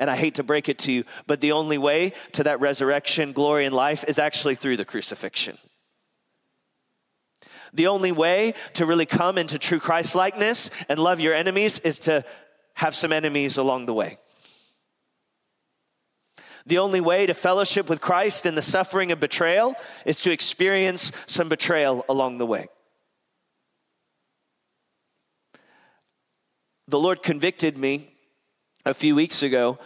And I hate to break it to you, but the only way to that resurrection, glory, and life is actually through the crucifixion. The only way to really come into true Christ likeness and love your enemies is to have some enemies along the way. The only way to fellowship with Christ in the suffering of betrayal is to experience some betrayal along the way. The Lord convicted me a few weeks ago,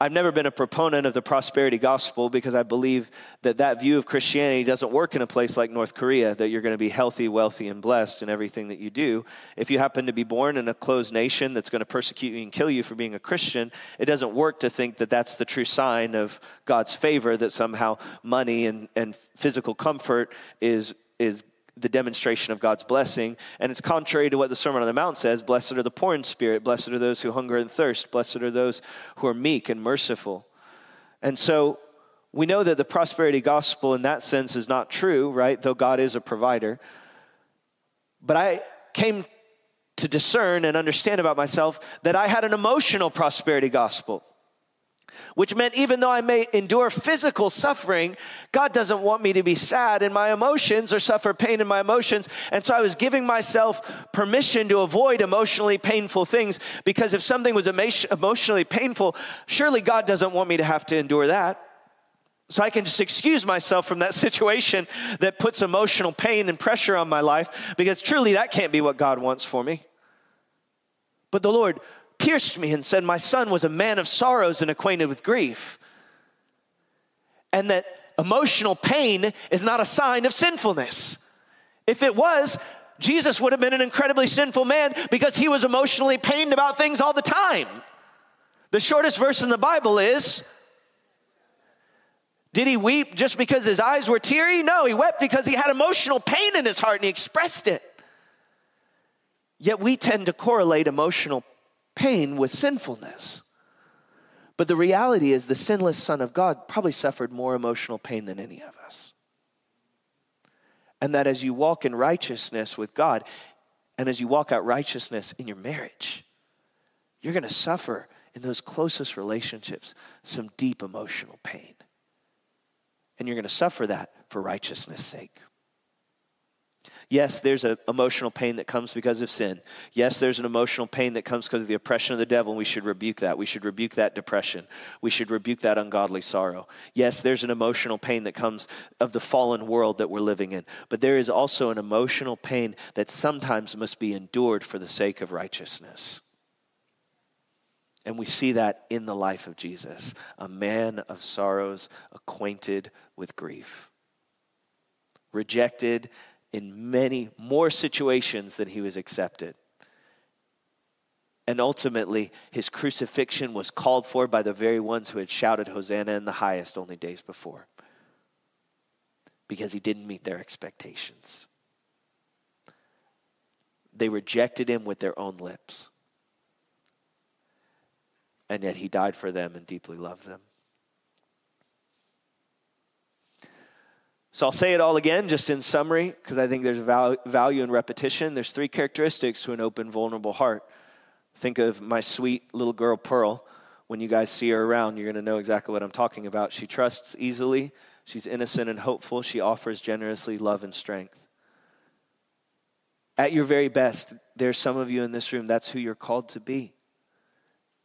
I've never been a proponent of the prosperity gospel because I believe that that view of Christianity doesn't work in a place like North Korea, that you're going to be healthy, wealthy, and blessed in everything that you do. If you happen to be born in a closed nation that's going to persecute you and kill you for being a Christian, it doesn't work to think that that's the true sign of God's favor, that somehow money and, and physical comfort is, is the demonstration of God's blessing. And it's contrary to what the Sermon on the Mount says Blessed are the poor in spirit, blessed are those who hunger and thirst, blessed are those who are meek and merciful. And so we know that the prosperity gospel in that sense is not true, right? Though God is a provider. But I came to discern and understand about myself that I had an emotional prosperity gospel. Which meant even though I may endure physical suffering, God doesn't want me to be sad in my emotions or suffer pain in my emotions. And so I was giving myself permission to avoid emotionally painful things because if something was emotionally painful, surely God doesn't want me to have to endure that. So I can just excuse myself from that situation that puts emotional pain and pressure on my life because truly that can't be what God wants for me. But the Lord pierced me and said, My son was a man of sorrows and acquainted with grief. And that emotional pain is not a sign of sinfulness. If it was, Jesus would have been an incredibly sinful man because he was emotionally pained about things all the time. The shortest verse in the Bible is Did he weep just because his eyes were teary? No, he wept because he had emotional pain in his heart and he expressed it. Yet we tend to correlate emotional pain with sinfulness. But the reality is, the sinless Son of God probably suffered more emotional pain than any of us. And that as you walk in righteousness with God, and as you walk out righteousness in your marriage, you're going to suffer in those closest relationships some deep emotional pain. And you're going to suffer that for righteousness' sake. Yes, there's an emotional pain that comes because of sin. Yes, there's an emotional pain that comes because of the oppression of the devil, and we should rebuke that. We should rebuke that depression. We should rebuke that ungodly sorrow. Yes, there's an emotional pain that comes of the fallen world that we're living in. But there is also an emotional pain that sometimes must be endured for the sake of righteousness. And we see that in the life of Jesus, a man of sorrows, acquainted with grief. Rejected in many more situations than he was accepted. And ultimately, his crucifixion was called for by the very ones who had shouted Hosanna in the highest only days before because he didn't meet their expectations. They rejected him with their own lips. And yet he died for them and deeply loved them. So I'll say it all again, just in summary, because I think there's value in repetition. There's three characteristics to an open, vulnerable heart. Think of my sweet little girl, Pearl. When you guys see her around, you're going to know exactly what I'm talking about. She trusts easily, she's innocent and hopeful, she offers generously love and strength. At your very best, there's some of you in this room, that's who you're called to be.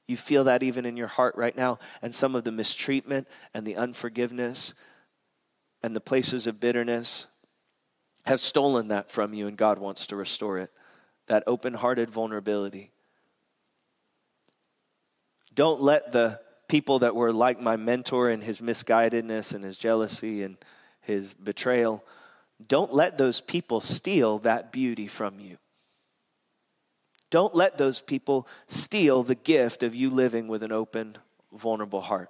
You feel that even in your heart right now, and some of the mistreatment and the unforgiveness and the places of bitterness have stolen that from you, and God wants to restore it. That open hearted vulnerability. Don't let the people that were like my mentor and his misguidedness and his jealousy and his betrayal, don't let those people steal that beauty from you. Don't let those people steal the gift of you living with an open, vulnerable heart.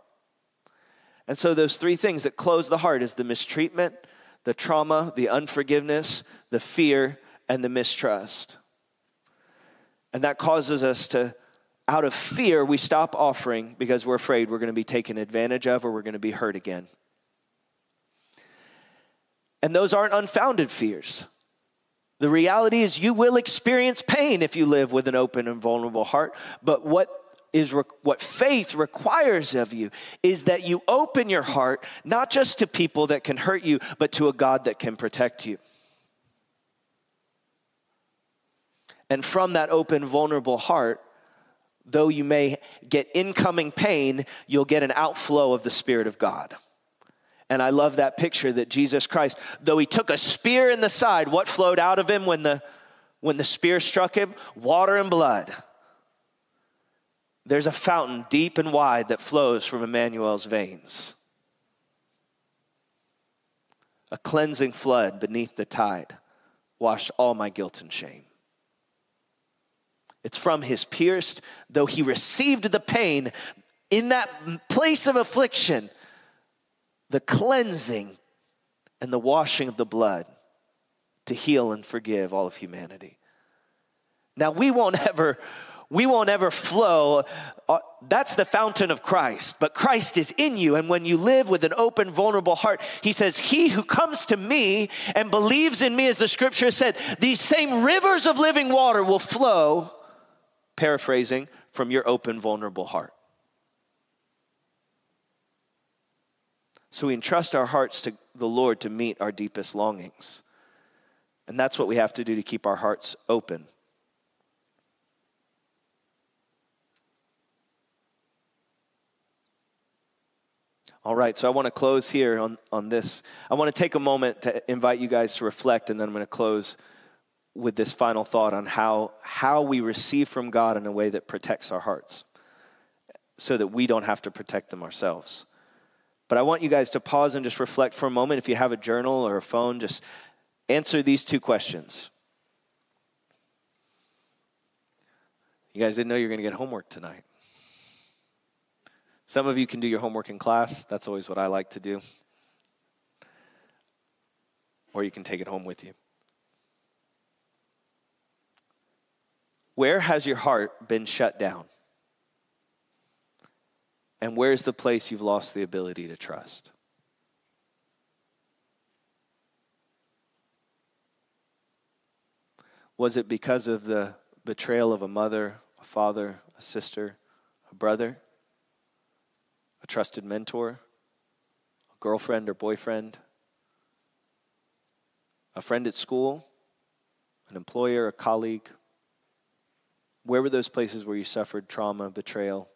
And so, those three things that close the heart is the mistreatment, the trauma, the unforgiveness, the fear, and the mistrust. And that causes us to, out of fear, we stop offering because we're afraid we're going to be taken advantage of or we're going to be hurt again. And those aren't unfounded fears. The reality is, you will experience pain if you live with an open and vulnerable heart. But what is re- what faith requires of you is that you open your heart not just to people that can hurt you, but to a God that can protect you. And from that open, vulnerable heart, though you may get incoming pain, you'll get an outflow of the Spirit of God. And I love that picture that Jesus Christ, though he took a spear in the side, what flowed out of him when the, when the spear struck him? Water and blood. There's a fountain deep and wide that flows from Emmanuel's veins. A cleansing flood beneath the tide washed all my guilt and shame. It's from his pierced, though he received the pain in that place of affliction, the cleansing and the washing of the blood to heal and forgive all of humanity. Now, we won't ever we won't ever flow. Uh, that's the fountain of Christ. But Christ is in you. And when you live with an open, vulnerable heart, he says, He who comes to me and believes in me, as the scripture said, these same rivers of living water will flow, paraphrasing, from your open, vulnerable heart. So we entrust our hearts to the Lord to meet our deepest longings. And that's what we have to do to keep our hearts open. All right, so I want to close here on, on this. I want to take a moment to invite you guys to reflect, and then I'm going to close with this final thought on how, how we receive from God in a way that protects our hearts so that we don't have to protect them ourselves. But I want you guys to pause and just reflect for a moment. If you have a journal or a phone, just answer these two questions. You guys didn't know you were going to get homework tonight. Some of you can do your homework in class. That's always what I like to do. Or you can take it home with you. Where has your heart been shut down? And where's the place you've lost the ability to trust? Was it because of the betrayal of a mother, a father, a sister, a brother? A trusted mentor, a girlfriend or boyfriend, a friend at school, an employer, a colleague? Where were those places where you suffered trauma, betrayal,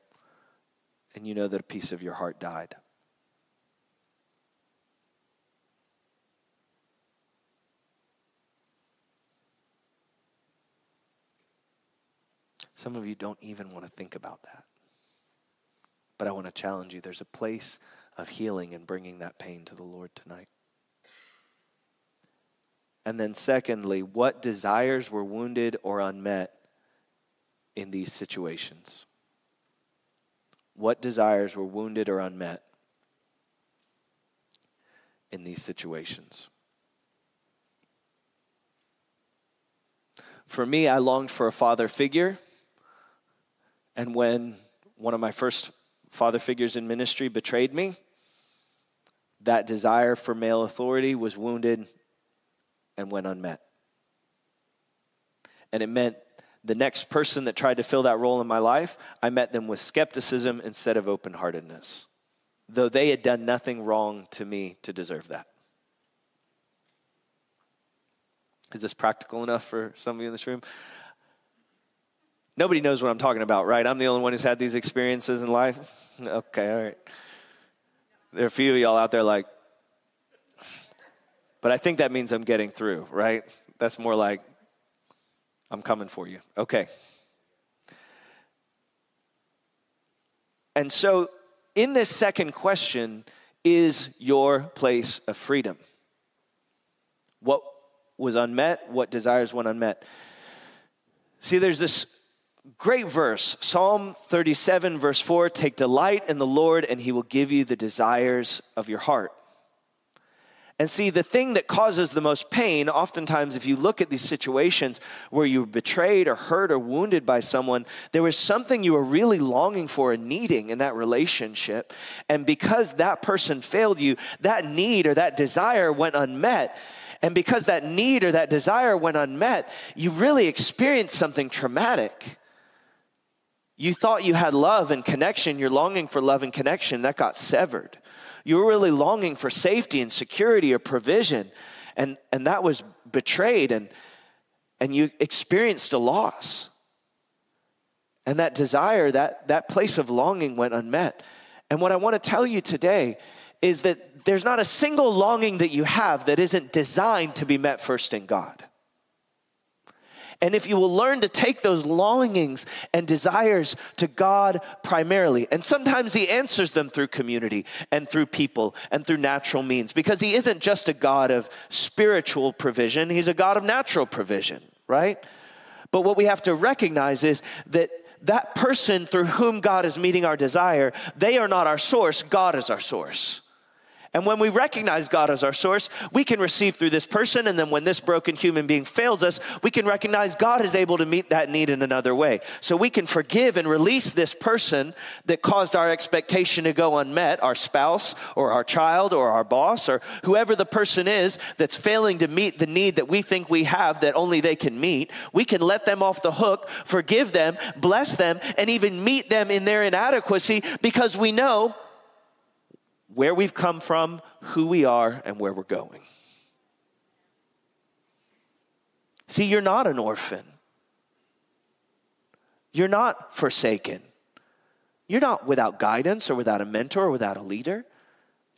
and you know that a piece of your heart died? Some of you don't even want to think about that. But I want to challenge you there's a place of healing and bringing that pain to the Lord tonight. And then, secondly, what desires were wounded or unmet in these situations? What desires were wounded or unmet in these situations? For me, I longed for a father figure. And when one of my first father figures in ministry betrayed me. That desire for male authority was wounded and went unmet. And it meant the next person that tried to fill that role in my life, I met them with skepticism instead of open heartedness, though they had done nothing wrong to me to deserve that. Is this practical enough for some of you in this room? Nobody knows what I'm talking about, right? I'm the only one who's had these experiences in life. Okay, all right. There are a few of y'all out there like, but I think that means I'm getting through, right? That's more like, I'm coming for you. Okay. And so, in this second question, is your place of freedom? What was unmet? What desires went unmet? See, there's this great verse Psalm 37, verse 4 Take delight in the Lord, and he will give you the desires of your heart. And see, the thing that causes the most pain, oftentimes, if you look at these situations where you were betrayed or hurt or wounded by someone, there was something you were really longing for and needing in that relationship. And because that person failed you, that need or that desire went unmet. And because that need or that desire went unmet, you really experienced something traumatic. You thought you had love and connection, you're longing for love and connection, that got severed. You were really longing for safety and security or provision, and, and that was betrayed, and, and you experienced a loss. And that desire, that, that place of longing went unmet. And what I want to tell you today is that there's not a single longing that you have that isn't designed to be met first in God. And if you will learn to take those longings and desires to God primarily, and sometimes He answers them through community and through people and through natural means, because He isn't just a God of spiritual provision, He's a God of natural provision, right? But what we have to recognize is that that person through whom God is meeting our desire, they are not our source, God is our source. And when we recognize God as our source, we can receive through this person. And then when this broken human being fails us, we can recognize God is able to meet that need in another way. So we can forgive and release this person that caused our expectation to go unmet, our spouse or our child or our boss or whoever the person is that's failing to meet the need that we think we have that only they can meet. We can let them off the hook, forgive them, bless them, and even meet them in their inadequacy because we know where we've come from, who we are, and where we're going. See, you're not an orphan. You're not forsaken. You're not without guidance or without a mentor or without a leader.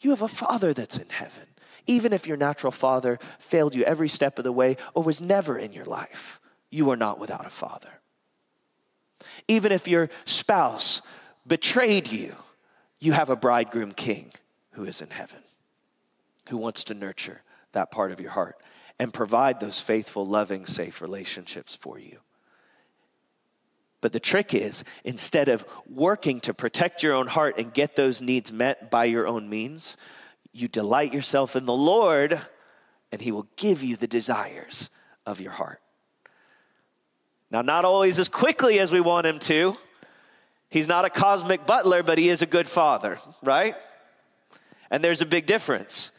You have a father that's in heaven. Even if your natural father failed you every step of the way or was never in your life, you are not without a father. Even if your spouse betrayed you, you have a bridegroom king who is in heaven, who wants to nurture that part of your heart and provide those faithful, loving, safe relationships for you. But the trick is, instead of working to protect your own heart and get those needs met by your own means, you delight yourself in the Lord, and He will give you the desires of your heart. Now, not always as quickly as we want Him to. He's not a cosmic butler, but He is a good father, right? And there's a big difference.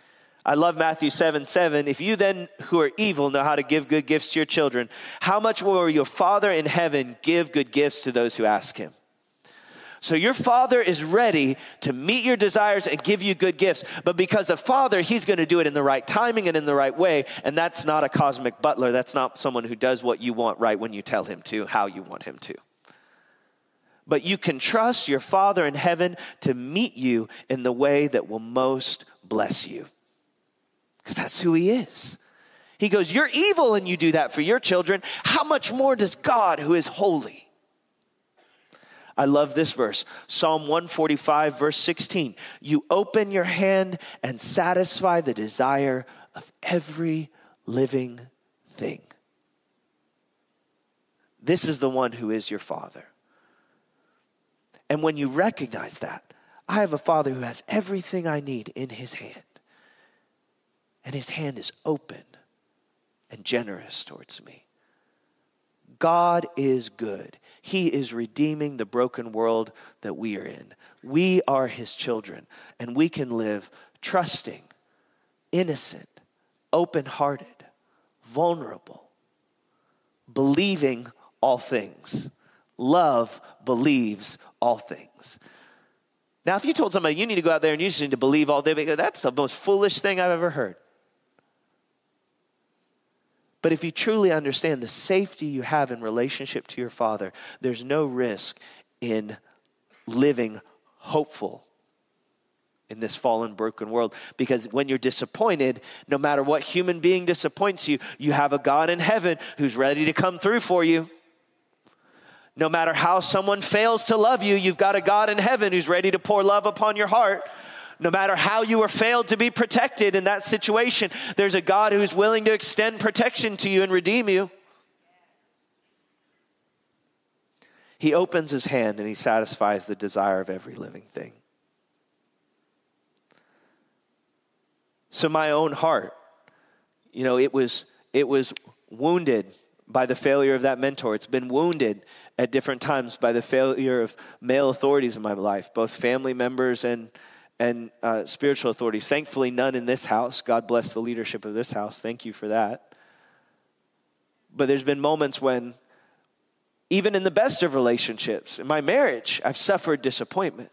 I love Matthew 7 7. If you then, who are evil, know how to give good gifts to your children, how much will your Father in heaven give good gifts to those who ask him? So your Father is ready to meet your desires and give you good gifts. But because of Father, He's going to do it in the right timing and in the right way. And that's not a cosmic butler. That's not someone who does what you want right when you tell him to, how you want him to but you can trust your Father in heaven to meet you in the way that will most bless you because that's who he is. He goes, You're evil and you do that for your children. How much more does God, who is holy? I love this verse Psalm 145, verse 16. You open your hand and satisfy the desire of every living thing. This is the one who is your father. And when you recognize that, I have a father who has everything I need in his hand and his hand is open and generous towards me. God is good. He is redeeming the broken world that we are in. We are his children, and we can live trusting, innocent, open hearted, vulnerable, believing all things. Love believes all things. Now, if you told somebody you need to go out there and you just need to believe all day, that's the most foolish thing I've ever heard. But if you truly understand the safety you have in relationship to your Father, there's no risk in living hopeful in this fallen, broken world. Because when you're disappointed, no matter what human being disappoints you, you have a God in heaven who's ready to come through for you. No matter how someone fails to love you, you've got a God in heaven who's ready to pour love upon your heart no matter how you were failed to be protected in that situation, there's a God who's willing to extend protection to you and redeem you. He opens his hand and he satisfies the desire of every living thing. So my own heart, you know, it was it was wounded by the failure of that mentor. It's been wounded at different times by the failure of male authorities in my life, both family members and and uh, spiritual authorities. Thankfully, none in this house. God bless the leadership of this house. Thank you for that. But there's been moments when, even in the best of relationships, in my marriage, I've suffered disappointment.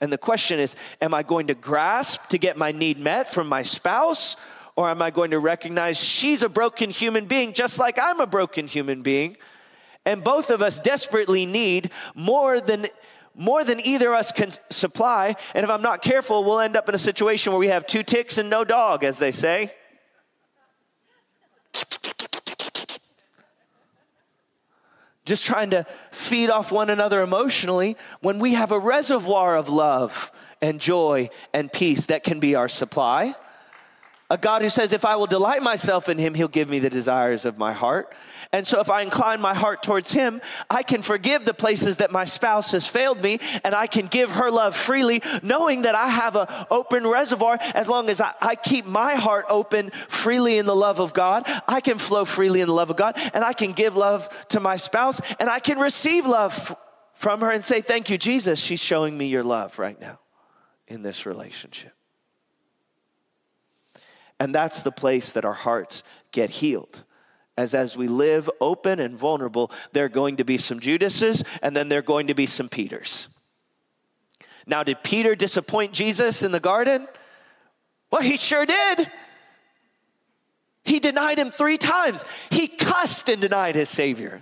And the question is Am I going to grasp to get my need met from my spouse? Or am I going to recognize she's a broken human being just like I'm a broken human being? And both of us desperately need more than more than either of us can supply. And if I'm not careful, we'll end up in a situation where we have two ticks and no dog, as they say. Just trying to feed off one another emotionally when we have a reservoir of love and joy and peace that can be our supply. A God who says, if I will delight myself in him, he'll give me the desires of my heart. And so if I incline my heart towards him, I can forgive the places that my spouse has failed me and I can give her love freely, knowing that I have an open reservoir. As long as I, I keep my heart open freely in the love of God, I can flow freely in the love of God and I can give love to my spouse and I can receive love from her and say, Thank you, Jesus. She's showing me your love right now in this relationship. And that's the place that our hearts get healed. As as we live open and vulnerable, there are going to be some Judases and then there are going to be some Peters. Now, did Peter disappoint Jesus in the garden? Well, he sure did. He denied him three times. He cussed and denied his Savior.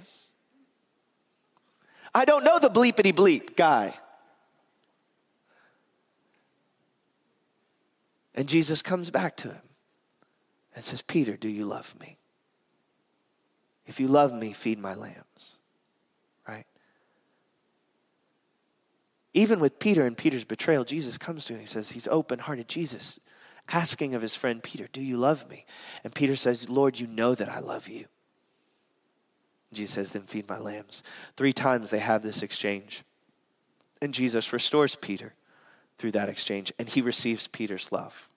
I don't know the bleepity bleep guy. And Jesus comes back to him and says, Peter, do you love me? If you love me, feed my lambs. Right? Even with Peter and Peter's betrayal, Jesus comes to him. He says, He's open hearted. Jesus asking of his friend Peter, Do you love me? And Peter says, Lord, you know that I love you. Jesus says, Then feed my lambs. Three times they have this exchange. And Jesus restores Peter through that exchange, and he receives Peter's love.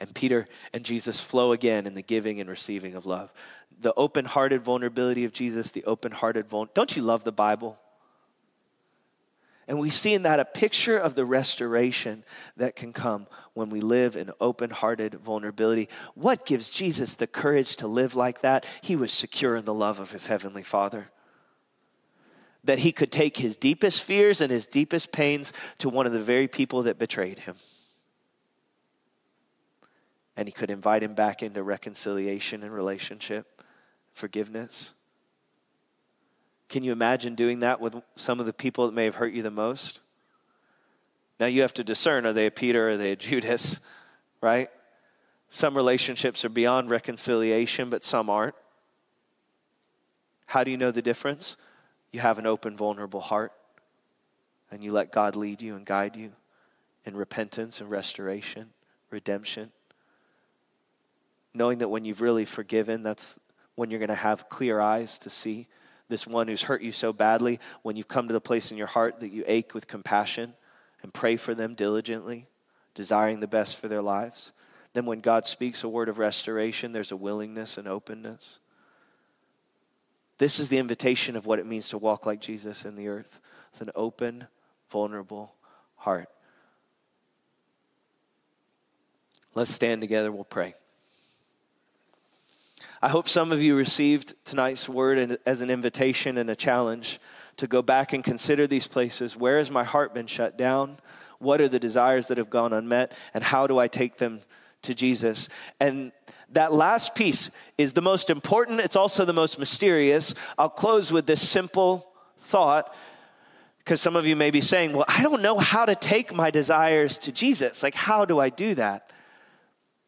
And Peter and Jesus flow again in the giving and receiving of love. The open hearted vulnerability of Jesus, the open hearted vulnerability. Don't you love the Bible? And we see in that a picture of the restoration that can come when we live in open hearted vulnerability. What gives Jesus the courage to live like that? He was secure in the love of his heavenly Father. That he could take his deepest fears and his deepest pains to one of the very people that betrayed him. And he could invite him back into reconciliation and relationship, forgiveness. Can you imagine doing that with some of the people that may have hurt you the most? Now you have to discern are they a Peter or are they a Judas, right? Some relationships are beyond reconciliation, but some aren't. How do you know the difference? You have an open, vulnerable heart, and you let God lead you and guide you in repentance and restoration, redemption. Knowing that when you've really forgiven, that's when you're going to have clear eyes to see this one who's hurt you so badly, when you've come to the place in your heart that you ache with compassion and pray for them diligently, desiring the best for their lives, then when God speaks a word of restoration, there's a willingness and openness. This is the invitation of what it means to walk like Jesus in the earth with an open, vulnerable heart. Let's stand together, we'll pray. I hope some of you received tonight's word as an invitation and a challenge to go back and consider these places. Where has my heart been shut down? What are the desires that have gone unmet? And how do I take them to Jesus? And that last piece is the most important, it's also the most mysterious. I'll close with this simple thought because some of you may be saying, Well, I don't know how to take my desires to Jesus. Like, how do I do that?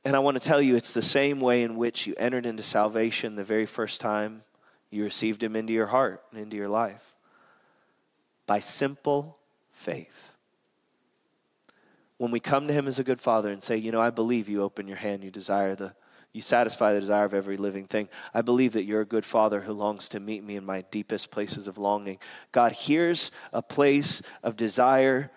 And I want to tell you, it's the same way in which you entered into salvation the very first time you received Him into your heart and into your life by simple faith. When we come to Him as a good Father and say, You know, I believe you open your hand, you desire the you satisfy the desire of every living thing. I believe that you're a good father who longs to meet me in my deepest places of longing. God, here's a place of desire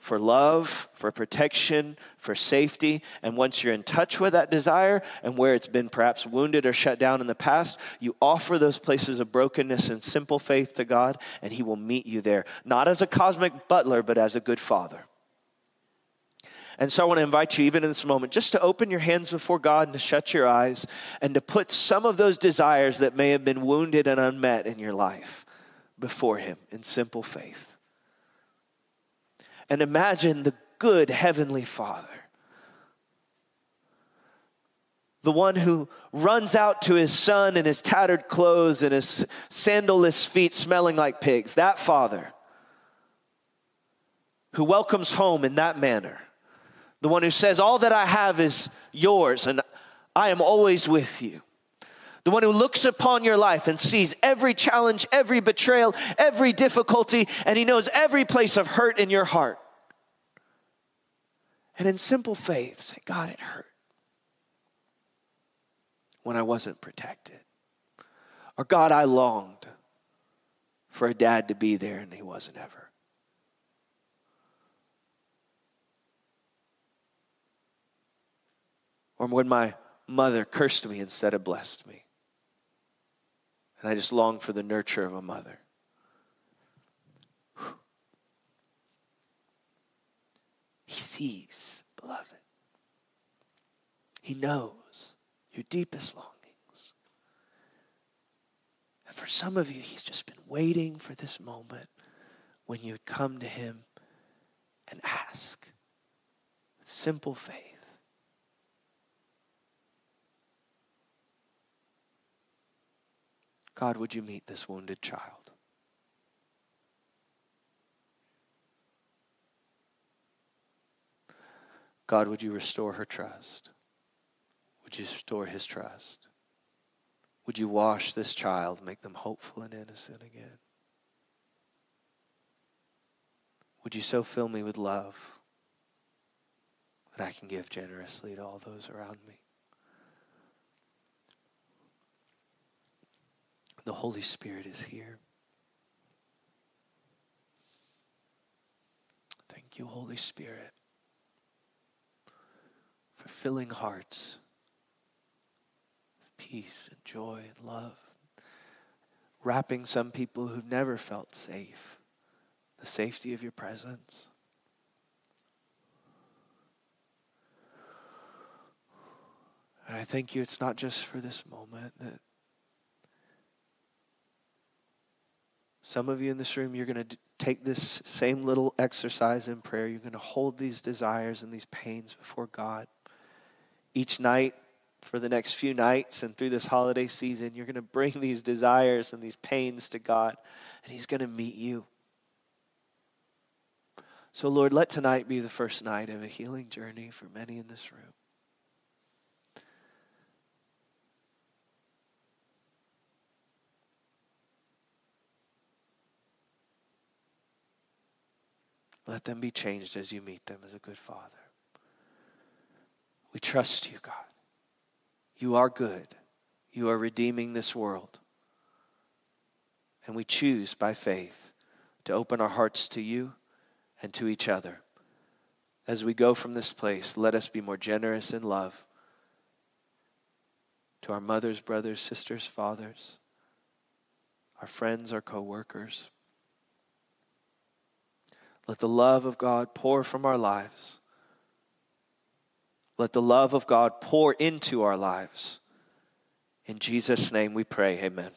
for love, for protection, for safety. And once you're in touch with that desire and where it's been perhaps wounded or shut down in the past, you offer those places of brokenness and simple faith to God, and He will meet you there. Not as a cosmic butler, but as a good father. And so I want to invite you, even in this moment, just to open your hands before God and to shut your eyes and to put some of those desires that may have been wounded and unmet in your life before Him in simple faith and imagine the good Heavenly Father. The one who runs out to his son in his tattered clothes and his sandalless feet smelling like pigs. That father who welcomes home in that manner. The one who says, All that I have is yours, and I am always with you. The one who looks upon your life and sees every challenge, every betrayal, every difficulty, and he knows every place of hurt in your heart. And in simple faith, say, God, it hurt when I wasn't protected. Or, God, I longed for a dad to be there and he wasn't ever. Or when my mother cursed me instead of blessed me. And I just long for the nurture of a mother. He sees, beloved. He knows your deepest longings. And for some of you, He's just been waiting for this moment when you would come to Him and ask with simple faith. God, would you meet this wounded child? God, would you restore her trust? Would you restore his trust? Would you wash this child, make them hopeful and innocent again? Would you so fill me with love that I can give generously to all those around me? The Holy Spirit is here. Thank you, Holy Spirit, for filling hearts with peace and joy and love, wrapping some people who've never felt safe, the safety of your presence. And I thank you, it's not just for this moment that Some of you in this room, you're going to take this same little exercise in prayer. You're going to hold these desires and these pains before God. Each night, for the next few nights and through this holiday season, you're going to bring these desires and these pains to God, and He's going to meet you. So, Lord, let tonight be the first night of a healing journey for many in this room. Let them be changed as you meet them as a good father. We trust you, God. You are good. You are redeeming this world. And we choose by faith to open our hearts to you and to each other. As we go from this place, let us be more generous in love to our mothers, brothers, sisters, fathers, our friends, our co workers. Let the love of God pour from our lives. Let the love of God pour into our lives. In Jesus' name we pray, amen.